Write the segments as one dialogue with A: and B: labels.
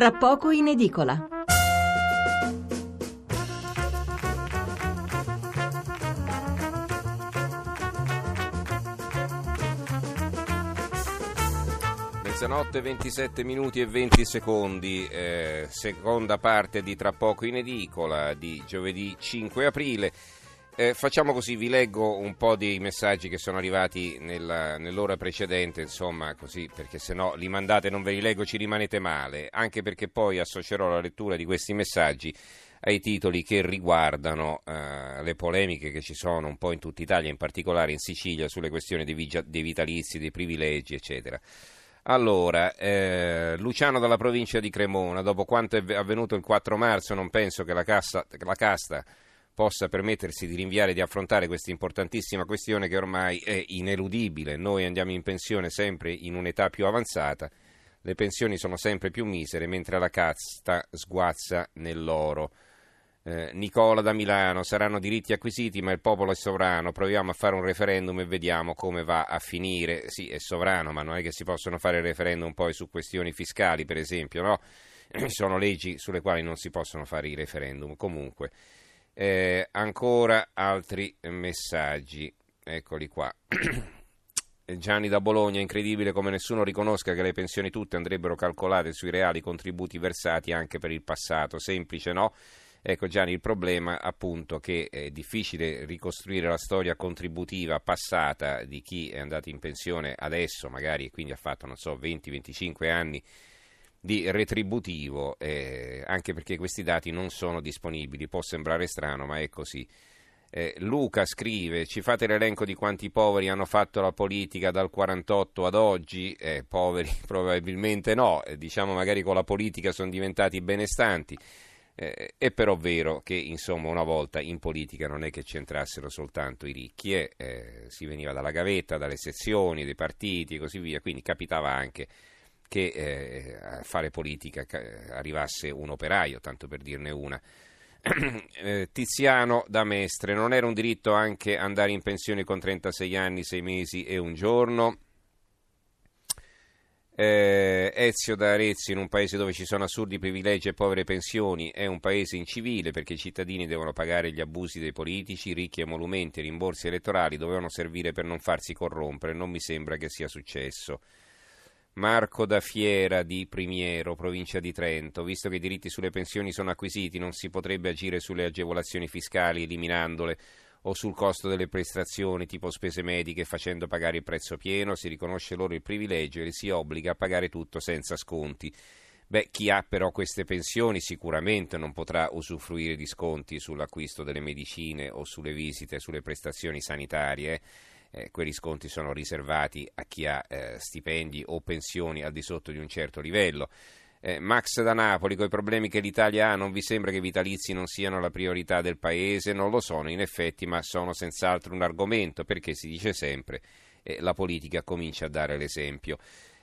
A: Tra poco in edicola.
B: Mezzanotte 27 minuti e 20 secondi, eh, seconda parte di Tra poco in edicola di giovedì 5 aprile. Eh, facciamo così, vi leggo un po' dei messaggi che sono arrivati nella, nell'ora precedente, insomma, così, perché se no li mandate e non ve li leggo ci rimanete male, anche perché poi associerò la lettura di questi messaggi ai titoli che riguardano eh, le polemiche che ci sono un po' in tutta Italia, in particolare in Sicilia, sulle questioni dei, dei vitalizi, dei privilegi, eccetera. Allora, eh, Luciano dalla provincia di Cremona, dopo quanto è avvenuto il 4 marzo, non penso che la, cassa, la casta possa permettersi di rinviare di affrontare questa importantissima questione che ormai è ineludibile. Noi andiamo in pensione sempre in un'età più avanzata, le pensioni sono sempre più misere, mentre la casta sguazza nell'oro. Eh, Nicola da Milano, saranno diritti acquisiti, ma il popolo è sovrano. Proviamo a fare un referendum e vediamo come va a finire. Sì, è sovrano, ma non è che si possono fare referendum poi su questioni fiscali, per esempio, no? Ci sono leggi sulle quali non si possono fare i referendum. Comunque, eh, ancora altri messaggi, eccoli qua. Gianni da Bologna, incredibile come nessuno riconosca che le pensioni tutte andrebbero calcolate sui reali contributi versati anche per il passato. Semplice, no? Ecco Gianni, il problema appunto che è difficile ricostruire la storia contributiva passata di chi è andato in pensione adesso, magari e quindi ha fatto, non so, 20-25 anni di retributivo, eh, anche perché questi dati non sono disponibili. Può sembrare strano, ma è così. Eh, Luca scrive: Ci fate l'elenco di quanti poveri hanno fatto la politica dal 48 ad oggi? Eh, poveri probabilmente no, eh, diciamo magari con la politica sono diventati benestanti. Eh, è però vero che insomma una volta in politica non è che c'entrassero soltanto i ricchi, eh, eh, si veniva dalla gavetta, dalle sezioni, dei partiti e così via, quindi capitava anche che eh, a fare politica arrivasse un operaio, tanto per dirne una. Eh, Tiziano da Mestre, non era un diritto anche andare in pensione con 36 anni, 6 mesi e un giorno? Eh, Ezio da Arezzo, in un paese dove ci sono assurdi privilegi e povere pensioni, è un paese incivile perché i cittadini devono pagare gli abusi dei politici, ricchi emolumenti e rimborsi elettorali dovevano servire per non farsi corrompere. Non mi sembra che sia successo. Marco da Fiera di Primiero, provincia di Trento, visto che i diritti sulle pensioni sono acquisiti, non si potrebbe agire sulle agevolazioni fiscali eliminandole o sul costo delle prestazioni tipo spese mediche facendo pagare il prezzo pieno, si riconosce loro il privilegio e li si obbliga a pagare tutto senza sconti. Beh, chi ha però queste pensioni sicuramente non potrà usufruire di sconti sull'acquisto delle medicine o sulle visite, sulle prestazioni sanitarie. Eh, quelli sconti sono riservati a chi ha eh, stipendi o pensioni al di sotto di un certo livello. Eh, Max da Napoli, con i problemi che l'Italia ha, non vi sembra che i vitalizi non siano la priorità del Paese? Non lo sono in effetti, ma sono senz'altro un argomento, perché si dice sempre eh, la politica comincia a dare l'esempio.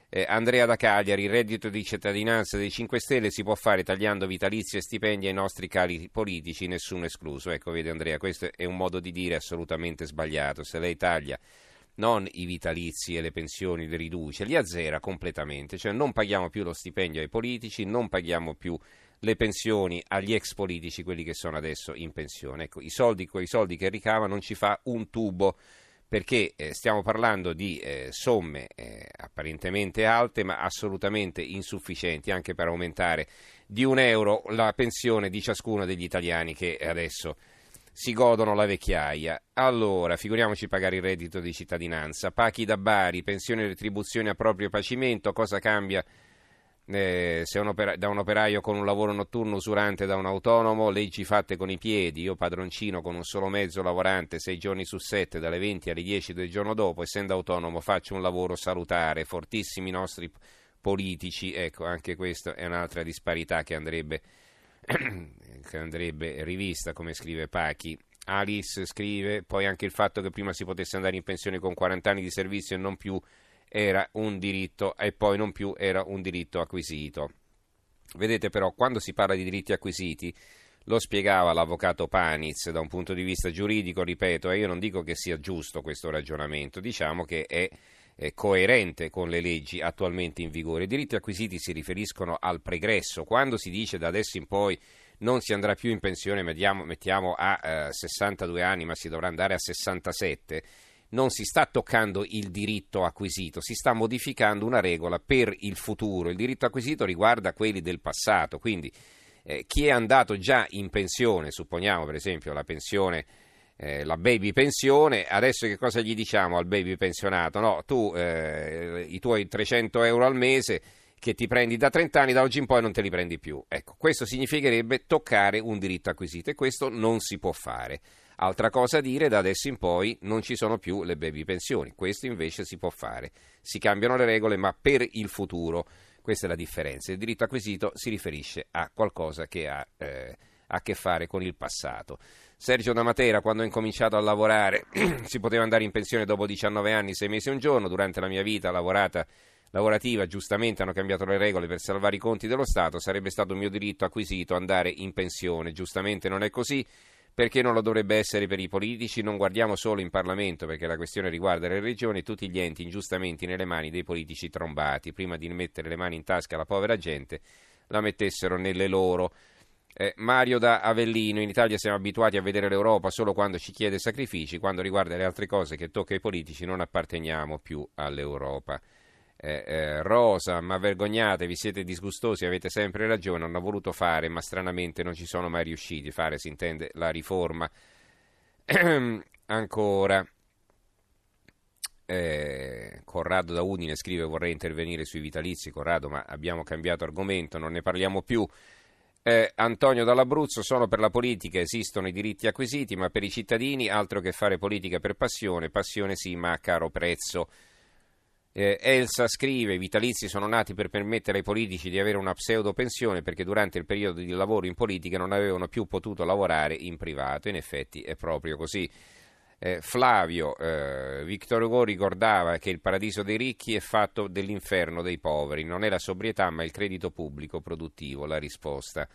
B: Eh, Andrea da Cagliari, il reddito di cittadinanza dei 5 Stelle si può fare tagliando vitalizi e stipendi ai nostri cari politici, nessuno escluso. Ecco, vede Andrea, questo è un modo di dire assolutamente sbagliato. Se lei taglia non i vitalizi e le pensioni le riduce, li azzera completamente, cioè non paghiamo più lo stipendio ai politici, non paghiamo più le pensioni agli ex politici, quelli che sono adesso in pensione. Ecco, i soldi, quei soldi che ricava non ci fa un tubo perché eh, stiamo parlando di eh, somme eh, apparentemente alte ma assolutamente insufficienti anche per aumentare di un euro la pensione di ciascuno degli italiani che adesso si godono la vecchiaia. Allora, figuriamoci pagare il reddito di cittadinanza. Pachi da Bari, pensione e retribuzione a proprio pacimento, cosa cambia eh, un opera- da un operaio con un lavoro notturno usurante da un autonomo, leggi fatte con i piedi, io padroncino con un solo mezzo lavorante sei giorni su sette, dalle 20 alle 10 del giorno dopo, essendo autonomo faccio un lavoro salutare, fortissimi nostri politici, ecco, anche questa è un'altra disparità che andrebbe che andrebbe rivista, come scrive Pachi. Alice scrive poi anche il fatto che prima si potesse andare in pensione con 40 anni di servizio e non più era un diritto e poi non più era un diritto acquisito. Vedete però, quando si parla di diritti acquisiti, lo spiegava l'avvocato Paniz da un punto di vista giuridico, ripeto, e io non dico che sia giusto questo ragionamento, diciamo che è coerente con le leggi attualmente in vigore. I diritti acquisiti si riferiscono al pregresso. Quando si dice da adesso in poi non si andrà più in pensione, mettiamo, mettiamo a eh, 62 anni, ma si dovrà andare a 67, non si sta toccando il diritto acquisito, si sta modificando una regola per il futuro. Il diritto acquisito riguarda quelli del passato, quindi eh, chi è andato già in pensione, supponiamo per esempio la pensione eh, la baby pensione, adesso che cosa gli diciamo al baby pensionato? No, tu eh, i tuoi 300 euro al mese che ti prendi da 30 anni, da oggi in poi non te li prendi più. Ecco, questo significherebbe toccare un diritto acquisito e questo non si può fare. Altra cosa dire, da adesso in poi non ci sono più le baby pensioni, questo invece si può fare. Si cambiano le regole, ma per il futuro. Questa è la differenza. Il diritto acquisito si riferisce a qualcosa che ha eh, a che fare con il passato. Sergio da Matera, quando ho incominciato a lavorare, si poteva andare in pensione dopo 19 anni, 6 mesi e un giorno. Durante la mia vita lavorata lavorativa, giustamente hanno cambiato le regole per salvare i conti dello Stato, sarebbe stato mio diritto acquisito andare in pensione. Giustamente non è così. Perché non lo dovrebbe essere per i politici? Non guardiamo solo in Parlamento, perché la questione riguarda le regioni e tutti gli enti ingiustamente nelle mani dei politici trombati. Prima di mettere le mani in tasca alla povera gente, la mettessero nelle loro. Eh, Mario da Avellino, in Italia siamo abituati a vedere l'Europa solo quando ci chiede sacrifici, quando riguarda le altre cose che tocca ai politici non apparteniamo più all'Europa. Eh, eh, Rosa, ma vergognatevi, siete disgustosi, avete sempre ragione, hanno voluto fare, ma stranamente non ci sono mai riusciti. Fare, si intende, la riforma. Ancora. Eh, Corrado da Udine scrive vorrei intervenire sui vitalizi, Corrado, ma abbiamo cambiato argomento, non ne parliamo più. Eh, Antonio dall'Abruzzo, sono per la politica, esistono i diritti acquisiti, ma per i cittadini altro che fare politica per passione, passione sì, ma a caro prezzo. Eh, Elsa scrive: I vitalizi sono nati per permettere ai politici di avere una pseudo pensione perché durante il periodo di lavoro in politica non avevano più potuto lavorare in privato. In effetti è proprio così. Eh, Flavio, eh, Victor Hugo ricordava che il paradiso dei ricchi è fatto dell'inferno dei poveri. Non è la sobrietà, ma il credito pubblico produttivo. La risposta.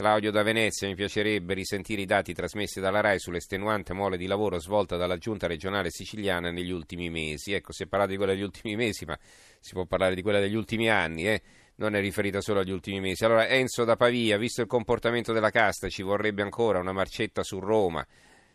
B: Claudio da Venezia, mi piacerebbe risentire i dati trasmessi dalla RAI sull'estenuante mole di lavoro svolta dalla giunta regionale siciliana negli ultimi mesi. Ecco, si è parlato di quella degli ultimi mesi, ma si può parlare di quella degli ultimi anni, eh? non è riferita solo agli ultimi mesi. Allora, Enzo da Pavia, visto il comportamento della casta, ci vorrebbe ancora una marcetta su Roma.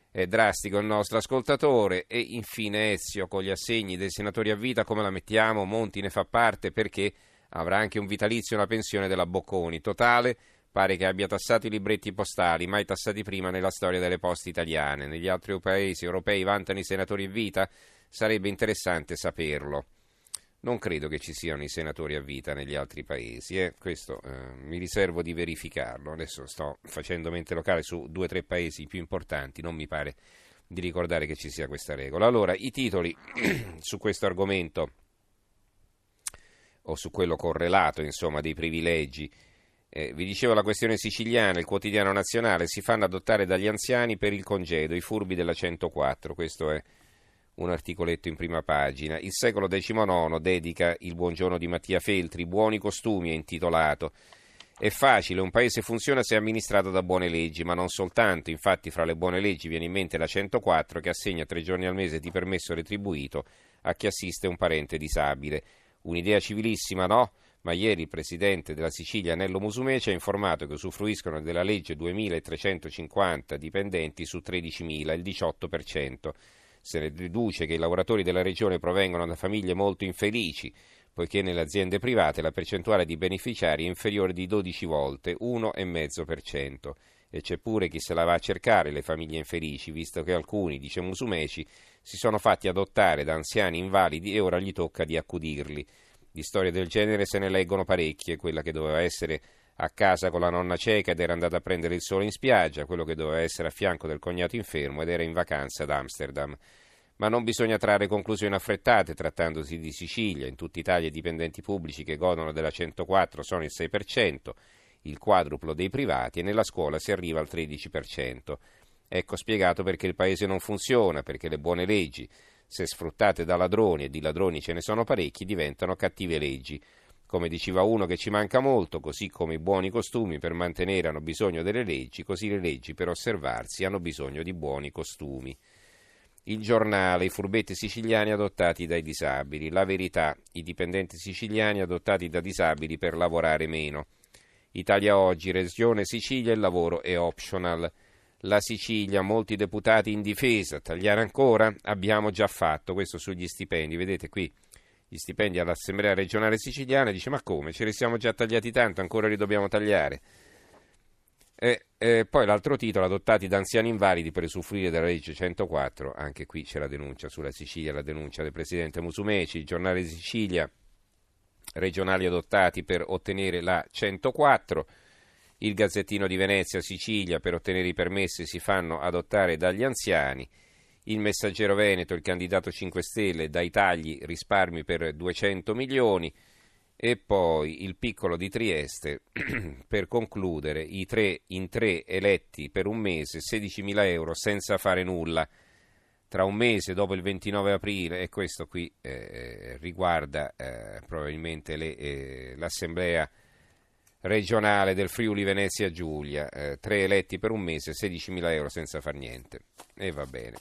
B: È drastico il nostro ascoltatore. E infine Ezio, con gli assegni dei senatori a vita, come la mettiamo? Monti ne fa parte perché avrà anche un vitalizio e una pensione della Bocconi. Totale Pare che abbia tassato i libretti postali, mai tassati prima nella storia delle poste italiane. Negli altri paesi europei vantano i senatori in vita? Sarebbe interessante saperlo. Non credo che ci siano i senatori a vita negli altri paesi, eh? questo eh, mi riservo di verificarlo. Adesso sto facendo mente locale su due o tre paesi più importanti, non mi pare di ricordare che ci sia questa regola. Allora, i titoli su questo argomento o su quello correlato, insomma, dei privilegi eh, vi dicevo la questione siciliana, il quotidiano nazionale, si fanno adottare dagli anziani per il congedo, i furbi della 104, questo è un articoletto in prima pagina. Il secolo XIX dedica il buongiorno di Mattia Feltri, buoni costumi è intitolato. È facile, un paese funziona se è amministrato da buone leggi, ma non soltanto, infatti fra le buone leggi viene in mente la 104 che assegna tre giorni al mese di permesso retribuito a chi assiste un parente disabile. Un'idea civilissima, no? Ma ieri il presidente della Sicilia Nello Musumeci ha informato che usufruiscono della legge 2350 dipendenti su 13.000, il 18%. Se ne deduce che i lavoratori della regione provengono da famiglie molto infelici, poiché nelle aziende private la percentuale di beneficiari è inferiore di 12 volte, 1,5%. E c'è pure chi se la va a cercare le famiglie infelici, visto che alcuni, dice Musumeci, si sono fatti adottare da anziani invalidi e ora gli tocca di accudirli. Di storie del genere se ne leggono parecchie, quella che doveva essere a casa con la nonna cieca ed era andata a prendere il sole in spiaggia, quello che doveva essere a fianco del cognato infermo ed era in vacanza ad Amsterdam. Ma non bisogna trarre conclusioni affrettate trattandosi di Sicilia. In tutta Italia i dipendenti pubblici che godono della 104 sono il 6%, il quadruplo dei privati e nella scuola si arriva al 13%. Ecco spiegato perché il paese non funziona, perché le buone leggi se sfruttate da ladroni, e di ladroni ce ne sono parecchi, diventano cattive leggi. Come diceva uno che ci manca molto, così come i buoni costumi per mantenere hanno bisogno delle leggi, così le leggi per osservarsi hanno bisogno di buoni costumi. Il giornale, i furbetti siciliani adottati dai disabili. La verità, i dipendenti siciliani adottati da disabili per lavorare meno. Italia Oggi, Regione Sicilia, il lavoro è optional. La Sicilia, molti deputati in difesa, tagliare ancora? Abbiamo già fatto, questo sugli stipendi, vedete qui gli stipendi all'Assemblea regionale siciliana, dice ma come, ce li siamo già tagliati tanto, ancora li dobbiamo tagliare. E, e poi l'altro titolo, adottati da anziani invalidi per usufruire della legge 104, anche qui c'è la denuncia sulla Sicilia, la denuncia del presidente Musumeci, il giornale Sicilia, regionali adottati per ottenere la 104, il Gazzettino di Venezia, Sicilia, per ottenere i permessi si fanno adottare dagli anziani, il Messaggero Veneto, il candidato 5 Stelle, dai tagli risparmi per 200 milioni, e poi il piccolo di Trieste, per concludere, i tre in tre eletti per un mese, 16.000 euro senza fare nulla. Tra un mese, dopo il 29 aprile, e questo qui eh, riguarda eh, probabilmente le, eh, l'assemblea regionale del Friuli Venezia Giulia, eh, tre eletti per un mese, 16.000 euro senza far niente. E va bene.